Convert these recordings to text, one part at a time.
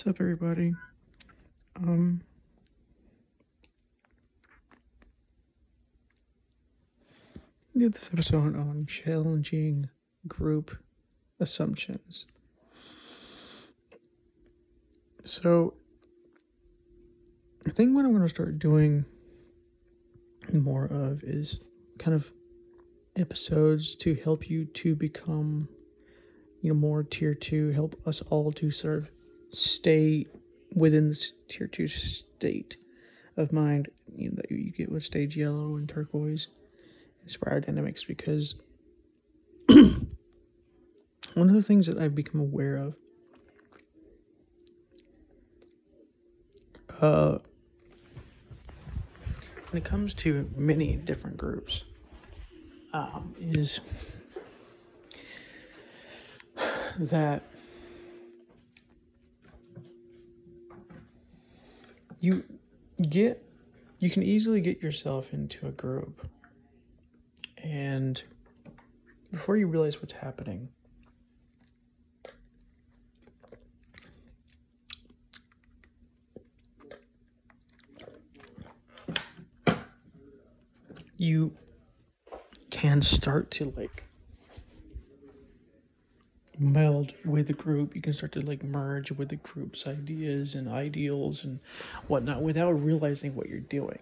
What's up, everybody? Um, did this episode on challenging group assumptions. So, I think what I'm going to start doing more of is kind of episodes to help you to become, you know, more tier two, help us all to sort of stay within this tier two state of mind you know, that you get with stage yellow and turquoise in spiral dynamics because one of the things that I've become aware of uh, when it comes to many different groups um, is that you get you can easily get yourself into a group. And before you realize what's happening you can start to like meld with the group. You can start to like merge with the group's ideas and ideals and whatnot without realizing what you're doing.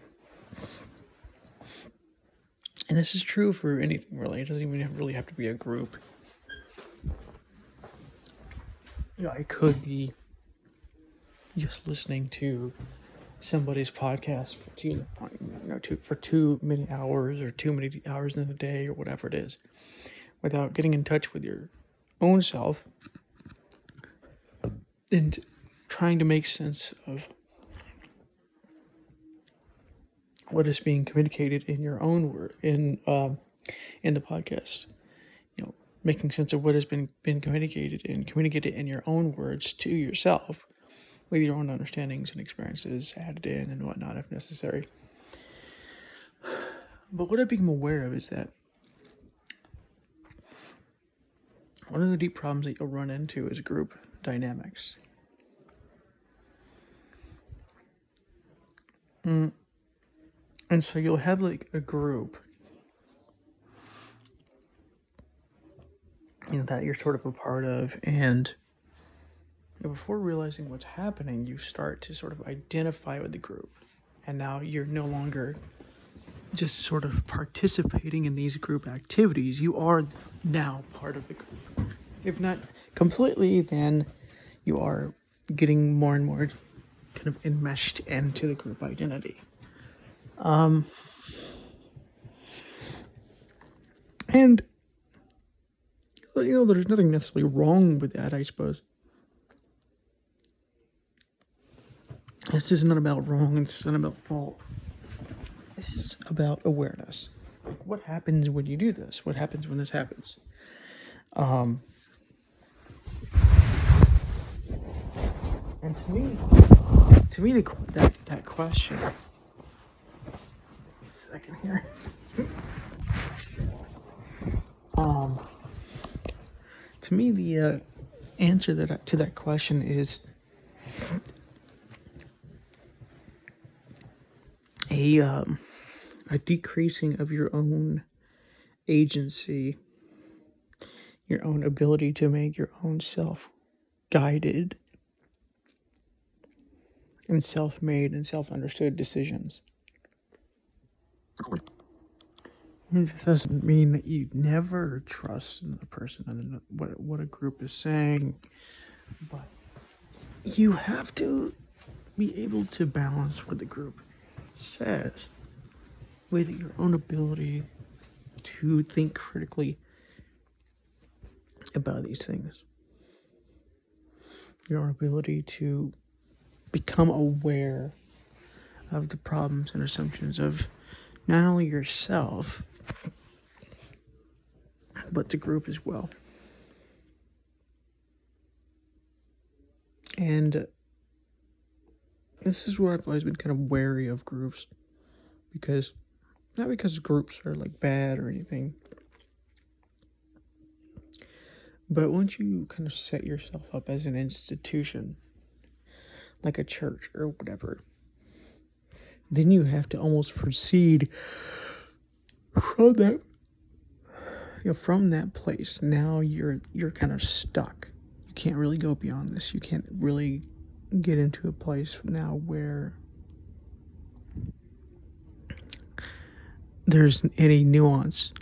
And this is true for anything really. It doesn't even really have to be a group. You know, I could be just listening to somebody's podcast for two, you know, two, for too many hours or too many hours in a day or whatever it is, without getting in touch with your own self and trying to make sense of what is being communicated in your own word in um, in the podcast. You know making sense of what has been been communicated and communicated in your own words to yourself with your own understandings and experiences added in and whatnot if necessary. But what i become aware of is that one of the deep problems that you'll run into is group dynamics. Mm. And so you'll have like a group you know that you're sort of a part of and before realizing what's happening you start to sort of identify with the group and now you're no longer just sort of participating in these group activities you are now part of the group if not completely then you are getting more and more kind of enmeshed into the group identity. Um and you know there's nothing necessarily wrong with that i suppose. This is not about wrong it's not about fault. This is about awareness. What happens when you do this? What happens when this happens? Um and to me to me the that that question second here. Um to me the uh, answer that to that question is a um, a decreasing of your own agency, your own ability to make your own self guided and self made and self understood decisions. It doesn't mean that you never trust another person and what what a group is saying, but you have to be able to balance what the group says with your own ability to think critically about these things. Your ability to become aware of the problems and assumptions of not only yourself, but the group as well. And this is where I've always been kind of wary of groups because not because groups are like bad or anything but once you kind of set yourself up as an institution like a church or whatever, then you have to almost proceed from that you know, from that place. Now you're you're kind of stuck. You can't really go beyond this. You can't really get into a place now where there's any nuance.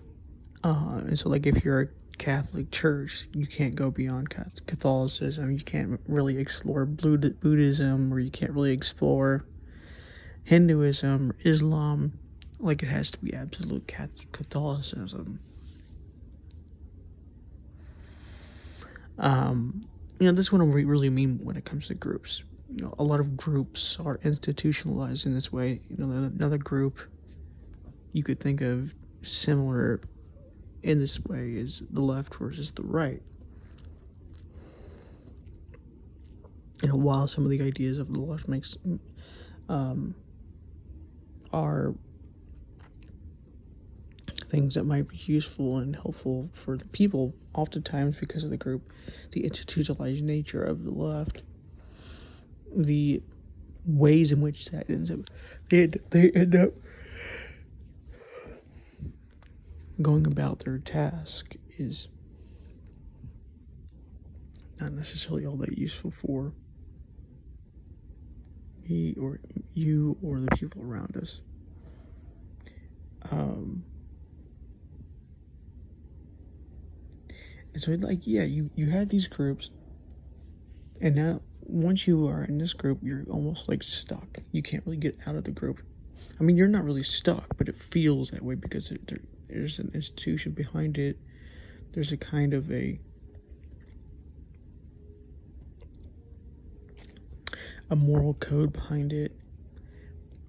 Uh, and so, like, if you're a Catholic church, you can't go beyond Catholicism. You can't really explore Buddhism, or you can't really explore Hinduism or Islam. Like, it has to be absolute Catholicism. Um, you know, this is what I really mean when it comes to groups. You know, a lot of groups are institutionalized in this way. You know, another group you could think of similar in this way is the left versus the right. You know, while some of the ideas of the left makes um, are things that might be useful and helpful for the people, oftentimes because of the group, the institutionalized nature of the left, the ways in which that ends up, they, they end up going about their task is not necessarily all that useful for me or you or the people around us. Um, and so, like, yeah, you you have these groups, and now once you are in this group, you're almost like stuck. You can't really get out of the group. I mean, you're not really stuck, but it feels that way because there, there's an institution behind it. There's a kind of a a moral code behind it.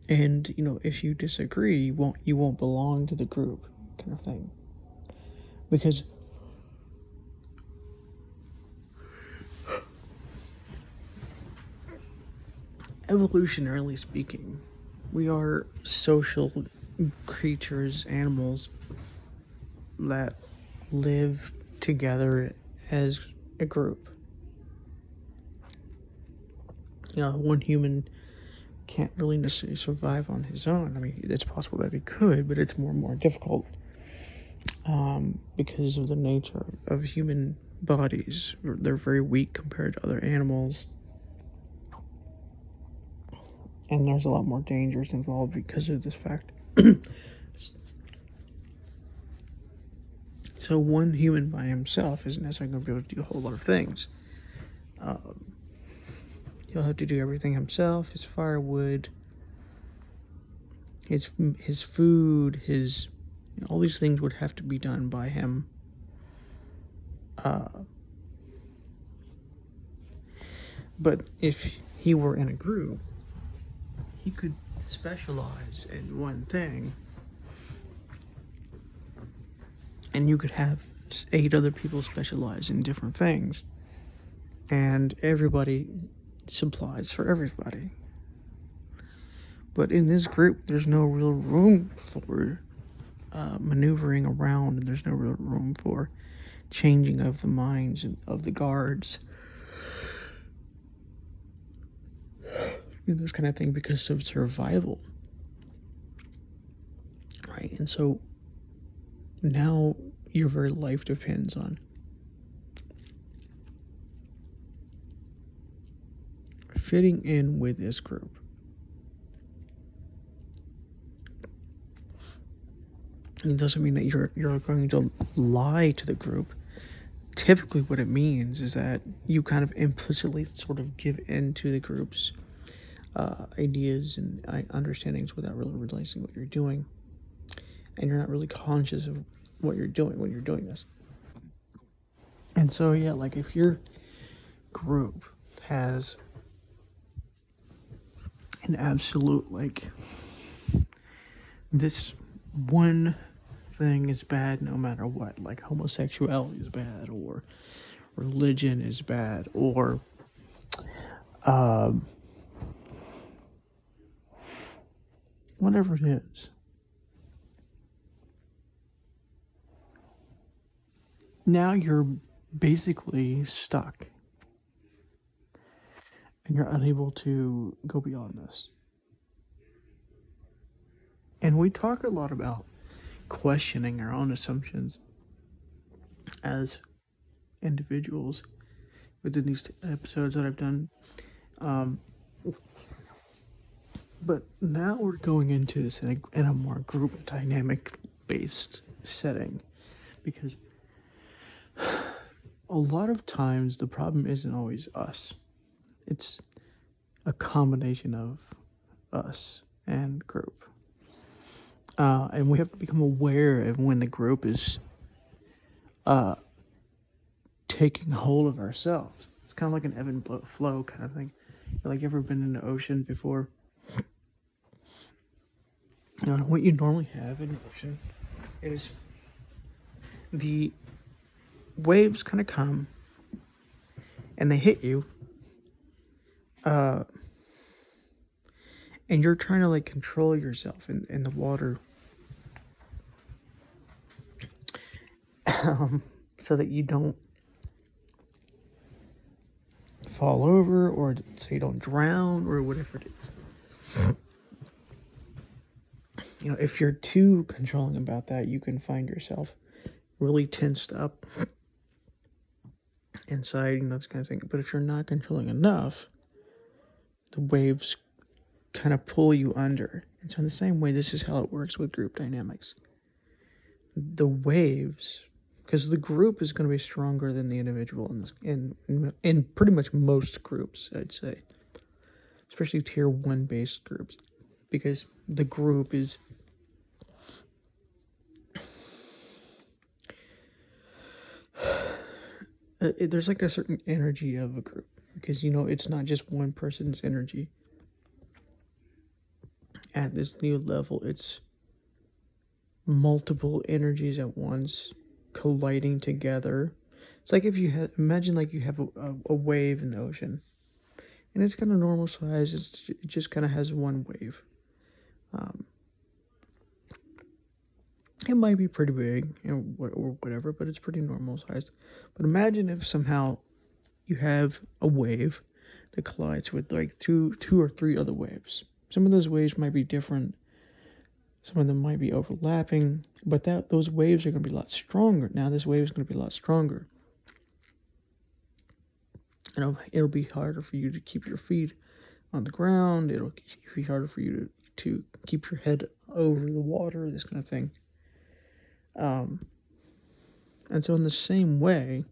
And you know, if you disagree, you won't you won't belong to the group, kind of thing. Because evolutionarily speaking, we are social creatures, animals that live together as a group. You know, one human can't really necessarily survive on his own. I mean, it's possible that he could, but it's more and more difficult um, because of the nature of human bodies. They're very weak compared to other animals. And there's a lot more dangers involved because of this fact. so one human by himself isn't necessarily going to be able to do a whole lot of things. Um, he'll have to do everything himself. His firewood, his his food, his you know, all these things would have to be done by him. Uh, but if he were in a group, he could specialize in one thing and you could have eight other people specialize in different things and everybody supplies for everybody. But in this group there's no real room for uh, maneuvering around and there's no real room for changing of the minds of the guards know, this kind of thing because of survival. Right? And so now your very life depends on fitting in with this group. It doesn't mean that you're you're going to lie to the group. Typically, what it means is that you kind of implicitly sort of give in to the group's uh, ideas and uh, understandings without really realizing what you're doing. And you're not really conscious of what you're doing when you're doing this. And so, yeah, like if your group has an absolute, like, this one thing is bad no matter what, like homosexuality is bad, or religion is bad, or um, whatever it is. Now you're basically stuck. and you're unable to go beyond this. And we talk a lot about questioning our own assumptions as individuals within these episodes that I've done. Um, but now we're going into this in a, in a more group dynamic based setting because a lot of times the problem isn't always us, it's a combination of us and group. Uh, and we have to become aware of when the group is uh, taking hold of ourselves. It's kind of like an ebb and flow kind of thing. Like, you ever been in the ocean before? Know, what you normally have in ocean is the waves kind of come and they hit you. Uh, and you're trying to like control yourself in, in the water um, so that you don't fall over or so you don't drown or whatever it is. You know, if you're too controlling about that, you can find yourself really tensed up inside, know, this kind of thing. But if you're not controlling enough, the waves kind of pull you under. And so, in the same way, this is how it works with group dynamics. The waves because the group is going to be stronger than the individual in, this, in, in in pretty much most groups i'd say especially tier 1 based groups because the group is it, there's like a certain energy of a group because you know it's not just one person's energy at this new level it's multiple energies at once colliding together. It's like if you had imagine like you have a, a, a wave in the ocean, and it's kind of normal size. It's it just kind of has one wave. Um, it might be pretty big, you know, or whatever, but it's pretty normal sized. But imagine if somehow you have a wave that collides with like two, two or three other waves. Some of those waves might be different some of them might be overlapping, but that those waves are going to be a lot stronger. Now this wave is going to be a lot stronger. And it'll, it'll be harder for you to keep your feet on the ground. It'll be harder for you to, to keep your head over the water, this kind of thing. Um, and so, in the same way,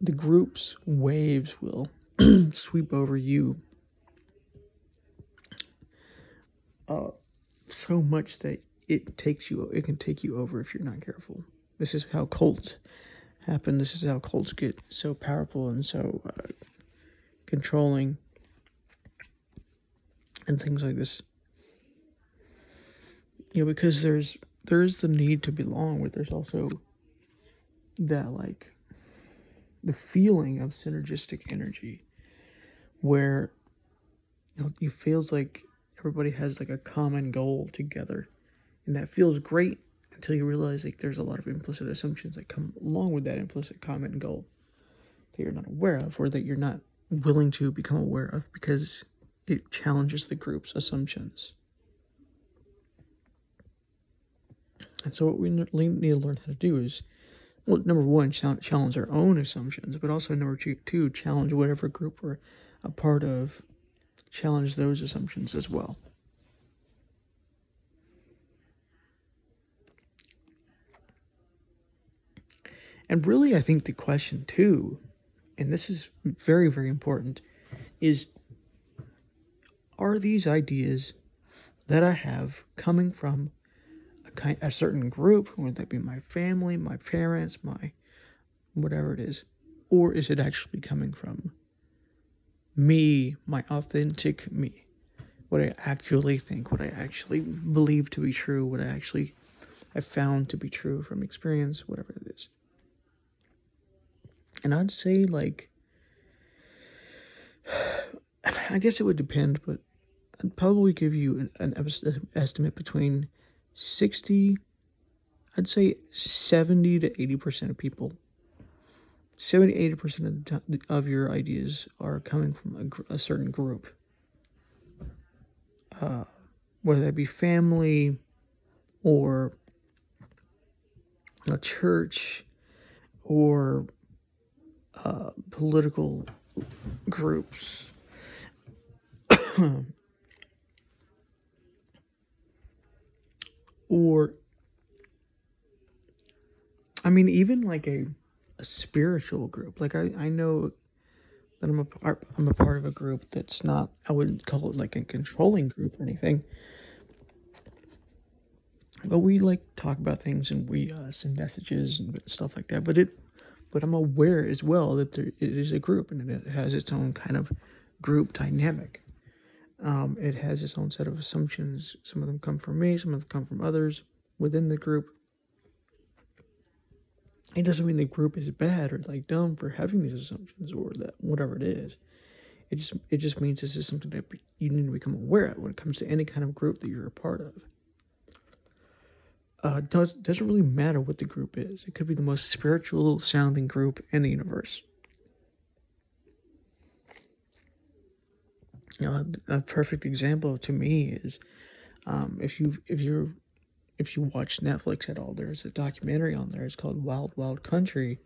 the group's waves will sweep over you uh, so much that it takes you it can take you over if you're not careful. This is how cults happen. This is how cults get so powerful and so uh, controlling and things like this. You know, because there's there's the need to belong, but there's also that like the feeling of synergistic energy where you know it feels like everybody has like a common goal together. And that feels great until you realize like there's a lot of implicit assumptions that come along with that implicit common goal that you're not aware of or that you're not willing to become aware of because it challenges the group's assumptions. And so, what we need to learn how to do is, well, number one, challenge our own assumptions, but also number two, challenge whatever group we're a part of challenge those assumptions as well. And really, I think the question, too, and this is very, very important, is are these ideas that I have coming from kind, a certain group, would that be my family, my parents, my whatever it is, or is it actually coming from me, my authentic me, what I actually think, what I actually believe to be true, what I actually have found to be true from experience, whatever it is. And I'd say, like, I guess it would depend, but I'd probably give you an, an estimate between 60, I'd say 70 to 80% of people 70 80% of, the time, of your ideas are coming from a, a certain group. Uh, whether that be family or a church or uh, political groups. or, I mean, even like a a spiritual group. Like I, I know that I'm a part I'm a part of a group that's not I wouldn't call it like a controlling group or anything. But we like talk about things and we uh, send messages and stuff like that. But it but I'm aware as well that there, it is a group and it has its own kind of group dynamic. Um, it has its own set of assumptions. Some of them come from me, some of them come from others within the group it doesn't mean the group is bad or like dumb for having these assumptions or that whatever it is. It just it just means this is something that you need to become aware of when it comes to any kind of group that you're a part of. Uh, does doesn't really matter what the group is. It could be the most spiritual sounding group in the universe. You know, a perfect example to me is um, if you if you're if you watch Netflix at all, there's a documentary on there. It's called Wild Wild Country.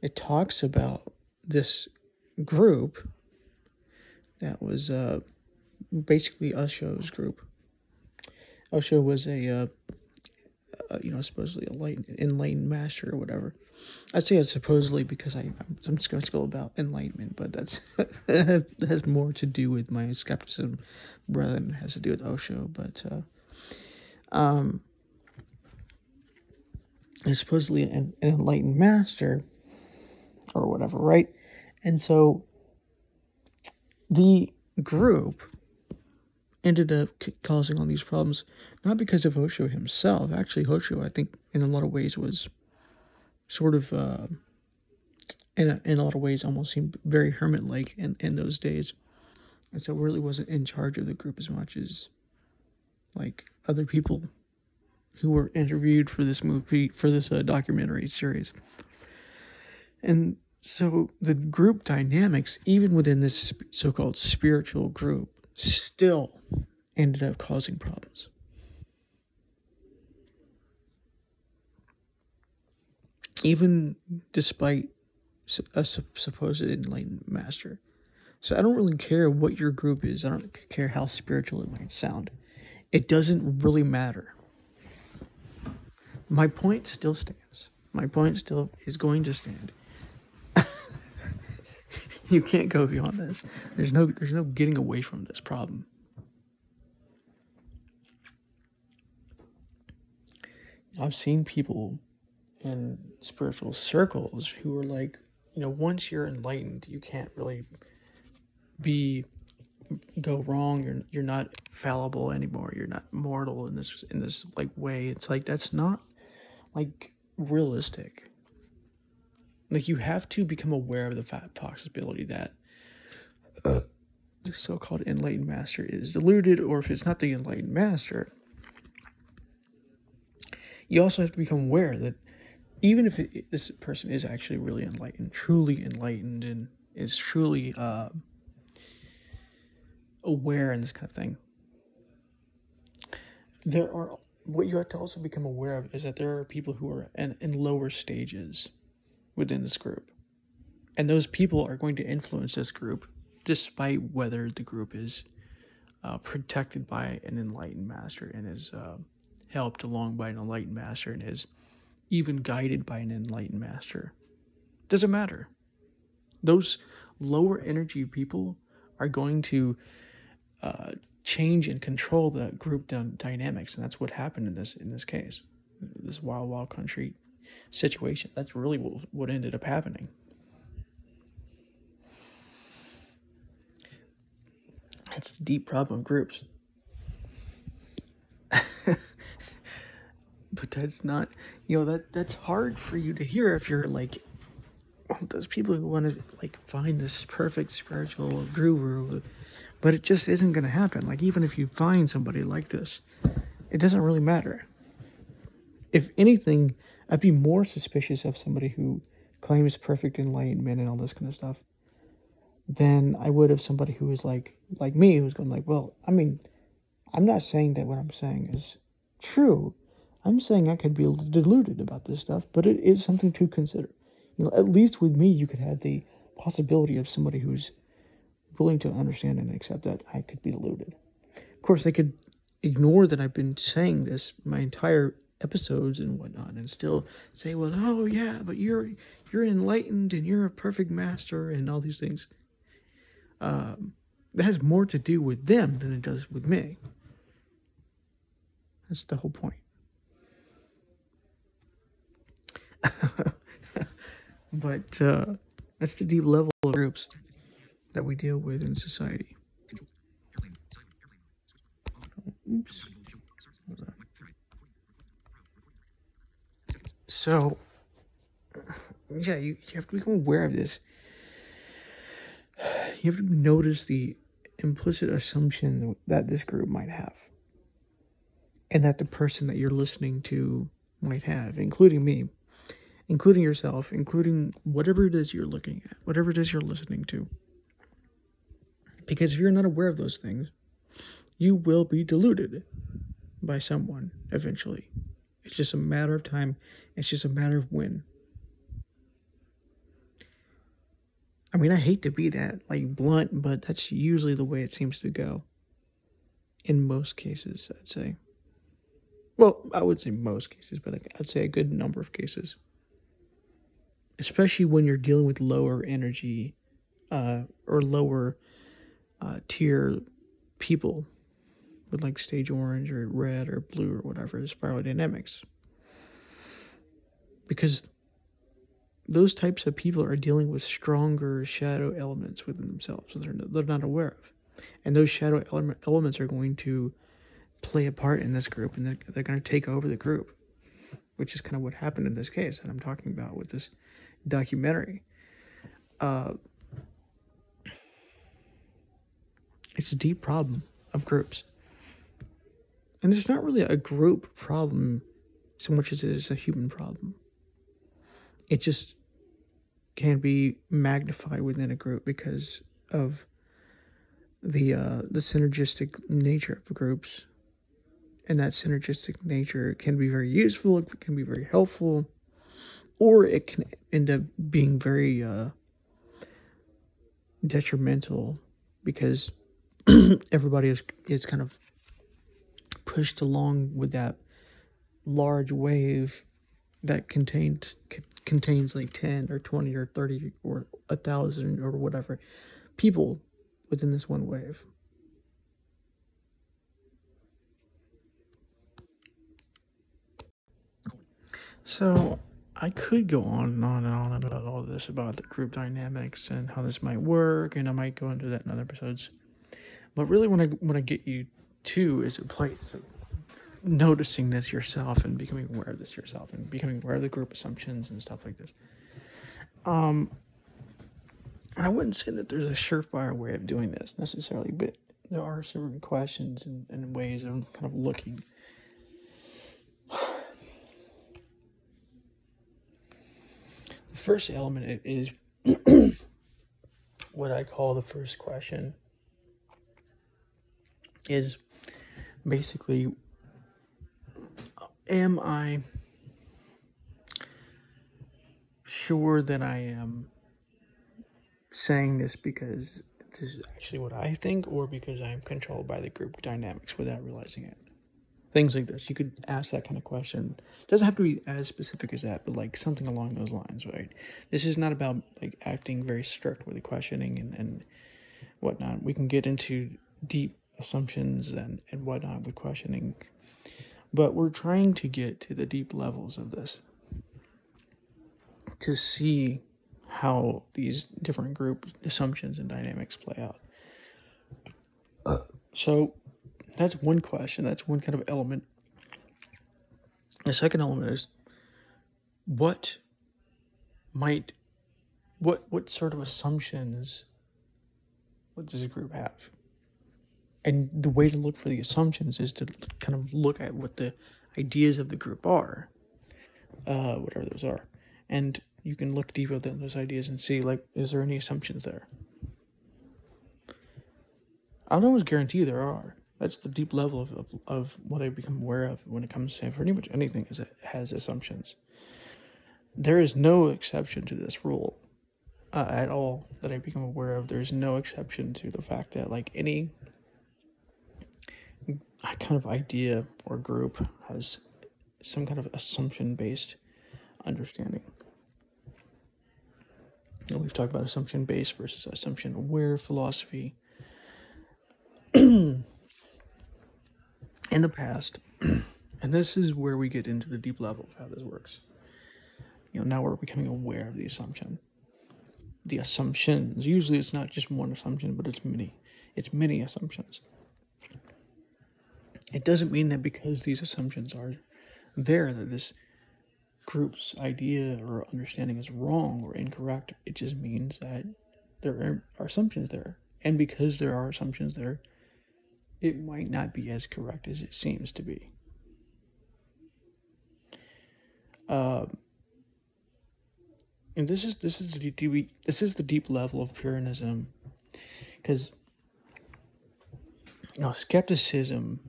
It talks about this group that was uh, basically Osho's group. Osho was a, uh, uh, you know, supposedly a light, enlightened master or whatever. I say it supposedly because I, I'm skeptical about enlightenment, but that's that has more to do with my skepticism rather than has to do with Osho. But uh, um, supposedly an, an enlightened master or whatever, right? And so the group ended up causing all these problems, not because of Osho himself. Actually, Osho, I think, in a lot of ways, was sort of, uh, in, a, in a lot of ways, almost seemed very hermit like in, in those days. And so really wasn't in charge of the group as much as like other people who were interviewed for this movie for this uh, documentary series. And so the group dynamics, even within this so-called spiritual group, still ended up causing problems. Even despite a supposed enlightened master. So I don't really care what your group is. I don't care how spiritual it might sound it doesn't really matter. My point still stands. My point still is going to stand. you can't go beyond this. There's no there's no getting away from this problem. I've seen people in spiritual circles who are like, you know, once you're enlightened, you can't really be go wrong. You're you're not fallible anymore. You're not mortal in this in this like way. It's like that's not like realistic. Like you have to become aware of the possibility that the so-called enlightened master is deluded or if it's not the enlightened master you also have to become aware that even if it, this person is actually really enlightened truly enlightened and is truly uh, aware in this kind of thing. There are what you have to also become aware of is that there are people who are in, in lower stages within this group. And those people are going to influence this group despite whether the group is uh, protected by an enlightened master and is uh, helped along by an enlightened master and is even guided by an enlightened master. Doesn't matter. Those lower energy people are going to uh, change and control the group dynamics, and that's what happened in this in this case, this wild wild country situation. That's really what, what ended up happening. That's the deep problem of groups. but that's not, you know, that that's hard for you to hear if you're like those people who want to like find this perfect spiritual guru but it just isn't going to happen. Like, even if you find somebody like this, it doesn't really matter. If anything, I'd be more suspicious of somebody who claims perfect enlightenment and all this kind of stuff than I would of somebody who is like like me who's going like, well, I mean, I'm not saying that what I'm saying is true. I'm saying I could be deluded about this stuff, but it is something to consider. You know, at least with me, you could have the possibility of somebody who's willing to understand and accept that I could be deluded. Of course, they could ignore that I've been saying this my entire episodes and whatnot, and still say, "Well, oh yeah, but you're you're enlightened and you're a perfect master and all these things." Um, it has more to do with them than it does with me. That's the whole point. but uh, that's the deep level of groups that we deal with in society. Oops. So, yeah, you, you have to become aware of this. You have to notice the implicit assumption that this group might have, and that the person that you're listening to might have, including me, including yourself, including whatever it is you're looking at, whatever it is you're listening to. Because if you're not aware of those things, you will be deluded by someone eventually. It's just a matter of time, it's just a matter of when. I mean, I hate to be that like blunt, but that's usually the way it seems to go. In most cases, I'd say. Well, I would say most cases, but I'd say a good number of cases. Especially when you're dealing with lower energy uh, or lower uh, tier people with like stage orange or red or blue or whatever, the spiral dynamics. Because those types of people are dealing with stronger shadow elements within themselves and they're, they're not aware of. And those shadow element, elements are going to play a part in this group and they're, they're going to take over the group, which is kind of what happened in this case that I'm talking about with this documentary. Uh, it's a deep problem of groups. And it's not really a group problem so much as it is a human problem. It just can be magnified within a group because of the uh, the synergistic nature of groups, and that synergistic nature can be very useful. It can be very helpful, or it can end up being very uh, detrimental because everybody is is kind of pushed along with that large wave that contained c- contains like 10 or 20 or 30 or a thousand or whatever people within this one wave. So i could go on and on and on about all this about the group dynamics and how this might work and i might go into that in other episodes but really what i want to get you to is a place of noticing this yourself and becoming aware of this yourself and becoming aware of the group assumptions and stuff like this. Um, I wouldn't say that there's a surefire way of doing this necessarily, but there are certain questions and, and ways of kind of looking. First element is what I call the first question is basically am I sure that I am saying this because this is actually what I think or because I am controlled by the group dynamics without realizing it? Things like this. You could ask that kind of question. It doesn't have to be as specific as that, but like something along those lines, right? This is not about like acting very strict with the questioning and, and whatnot. We can get into deep assumptions and, and whatnot with questioning but we're trying to get to the deep levels of this to see how these different group assumptions and dynamics play out. So that's one question, that's one kind of element. The second element is what might what what sort of assumptions what does this group have? and the way to look for the assumptions is to kind of look at what the ideas of the group are, uh, whatever those are, and you can look deeper than those ideas and see like is there any assumptions there i don't always guarantee there are that's the deep level of, of, of what i become aware of when it comes to pretty much anything is it has assumptions. There is no exception to this rule uh, at all that i become aware of. There's no exception to the fact that like any kind of idea or group has some kind of assumption based understanding. And we've talked about assumption based versus assumption aware philosophy in the past. and this is where we get into the deep level of how this works. You know, now we're becoming aware of the assumption. The assumptions. Usually it's not just one assumption, but it's many. It's many assumptions. It doesn't mean that because these assumptions are there that this group's idea or understanding is wrong or incorrect. It just means that there are assumptions there. And because there are assumptions there, it might not be as correct as it seems to be. Um, and this is this is the deep this is the deep level of Pyrrhonism, because you skepticism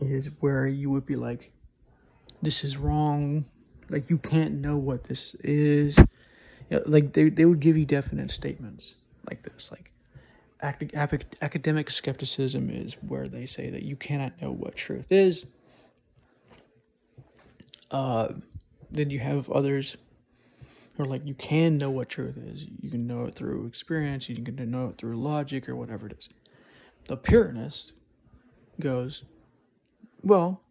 is where you would be like, this is wrong. Like you can't know what this is. You know, like they, they would give you definite statements like this. Like academic skepticism is where they say that you cannot know what truth is. Uh, then you have others who are like you can know what truth is. You can know it through experience. You can know it through logic or whatever it is. The Pyrrhonist goes, well,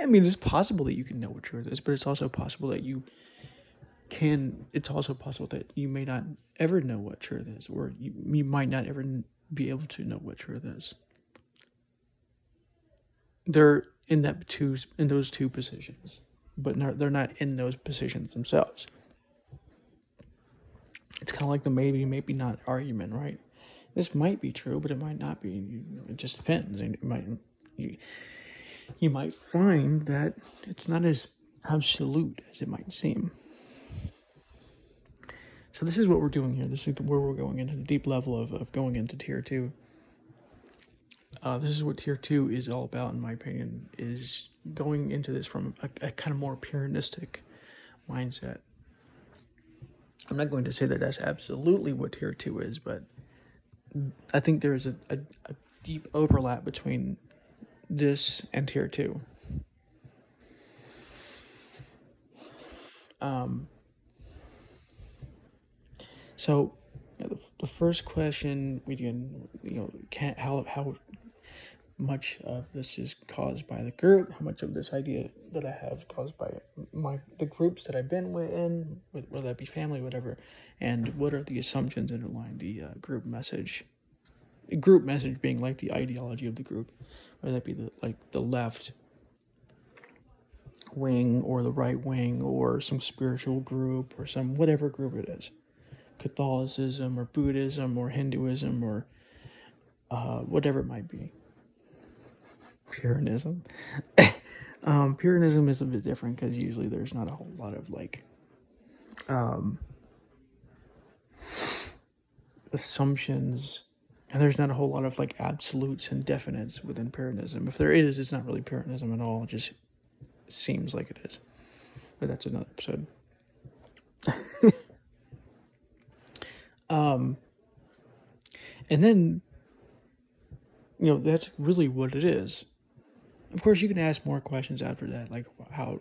I mean, it's possible that you can know what truth is, but it's also possible that you can. It's also possible that you may not ever know what truth is, or you, you might not ever be able to know what truth is. They're in that two in those two positions, but they're not in those positions themselves. It's kind of like the maybe, maybe not argument, right? This might be true, but it might not be. It just depends. It might. You, you might find that it's not as absolute as it might seem. So this is what we're doing here. This is where we're going into the deep level of, of going into tier two. Uh, this is what tier two is all about, in my opinion, is going into this from a, a kind of more Pyrrhonistic mindset. I'm not going to say that that's absolutely what tier two is, but I think there is a, a, a deep overlap between this and tier two. Um, so the, the first question we can you know can how how much of this is caused by the group? How much of this idea that i have caused by my the groups that i've been in whether that be family whatever? And what are the assumptions underlying the uh, group message? Group message being like the ideology of the group whether that be the like the left wing or the right wing or some spiritual group or some whatever group it is catholicism or buddhism or hinduism or uh, whatever it might be pyrrhonism um, is a bit different because usually there's not a whole lot of like um, assumptions and there's not a whole lot of like absolutes and definites within Pyrrhonism. If there is, it's not really Pyrrhonism at all. It just seems like it is. But that's another episode. um, and then, you know, that's really what it is. Of course, you can ask more questions after that, like how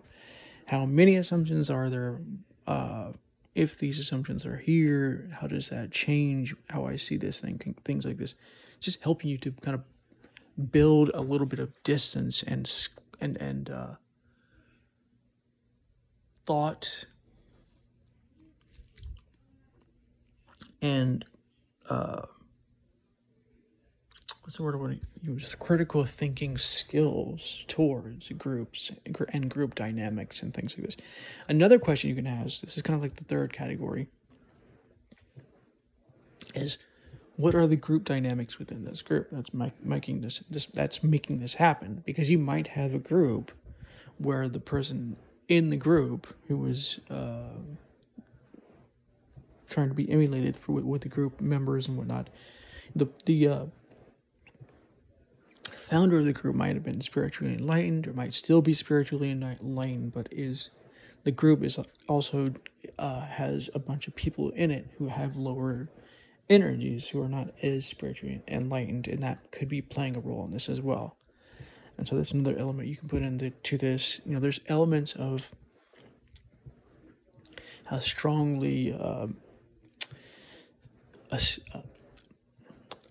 how many assumptions are there? Uh, if these assumptions are here, how does that change how I see this thing? Things like this, just helping you to kind of build a little bit of distance and and and uh, thought and uh, what's the word I want to use? Critical thinking skills towards groups and group dynamics and things like this. Another question you can ask, this is kind of like the third category, is what are the group dynamics within this group that's making this, this that's making this happen? Because you might have a group where the person in the group who was uh, trying to be emulated for, with the group members and whatnot. The the uh, founder of the group might have been spiritually enlightened or might still be spiritually enlightened, but is the group is also uh, has a bunch of people in it who have lower energies who are not as spiritually enlightened, and that could be playing a role in this as well. And so that's another element you can put into to this. You know, there's elements of how strongly uh, a, uh,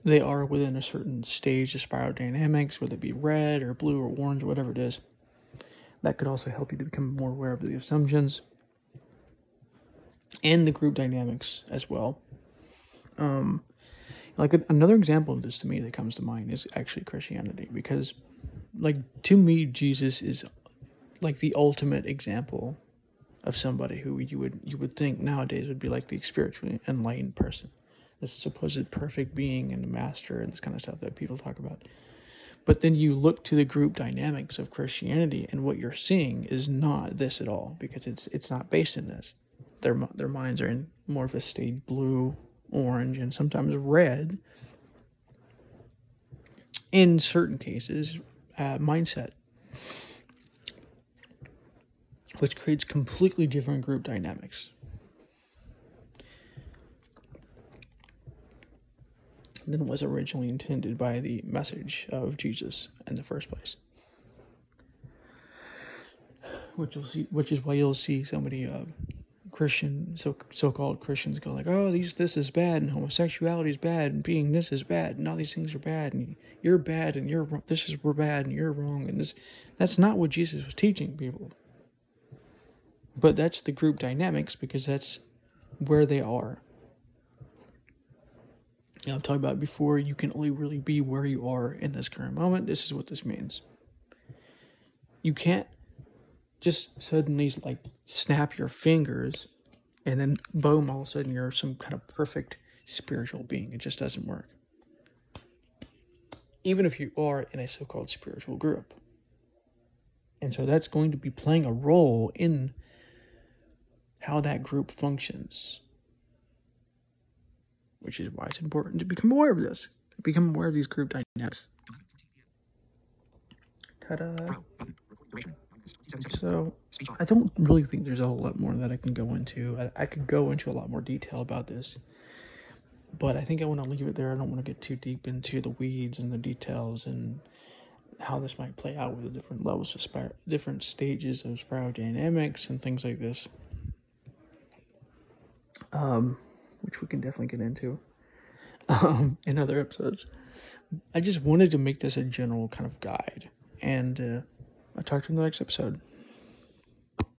they are within a certain stage of spiral dynamics, whether it be red or blue or orange or whatever it is. That could also help you to become more aware of the assumptions and the group dynamics as well. Um, like a, another example of this to me that comes to mind is actually Christianity because, like to me, Jesus is like the ultimate example of somebody who you would you would think nowadays would be like the spiritually enlightened person this supposed perfect being and the master and this kind of stuff that people talk about. But then you look to the group dynamics of Christianity, and what you're seeing is not this at all because it's it's not based in this. Their their minds are in more of a state blue, orange, and sometimes red. In certain cases, uh, mindset, which creates completely different group dynamics. Than was originally intended by the message of Jesus in the first place. Which you'll see, which is why you'll see so many uh, Christian, so so-called Christians go like, "Oh, these this is bad, and homosexuality is bad, and being this is bad, and all these things are bad, and you're bad, and you're this is we're bad, and you're wrong, and this." That's not what Jesus was teaching people. But that's the group dynamics because that's where they are you know, I've talked about before, you can only really be where you are in this current moment. This is what this means. You can't just suddenly like snap your fingers and then boom, all of a sudden you're some kind of perfect spiritual being. It just doesn't work. Even if you are in a so called spiritual group. And so that's going to be playing a role in how that group functions which is why it's important to become aware of this, become aware of these group dynamics. Ta-da. So, I don't really think there's a whole lot more that I can go into. I, I could go into a lot more detail about this, but I think I want to leave it there. I don't want to get too deep into the weeds and the details and how this might play out with the different levels of spir- different stages of spiral dynamics and things like this. Um, which we can definitely get into um, in other episodes. I just wanted to make this a general kind of guide, and uh, I'll talk to you in the next episode.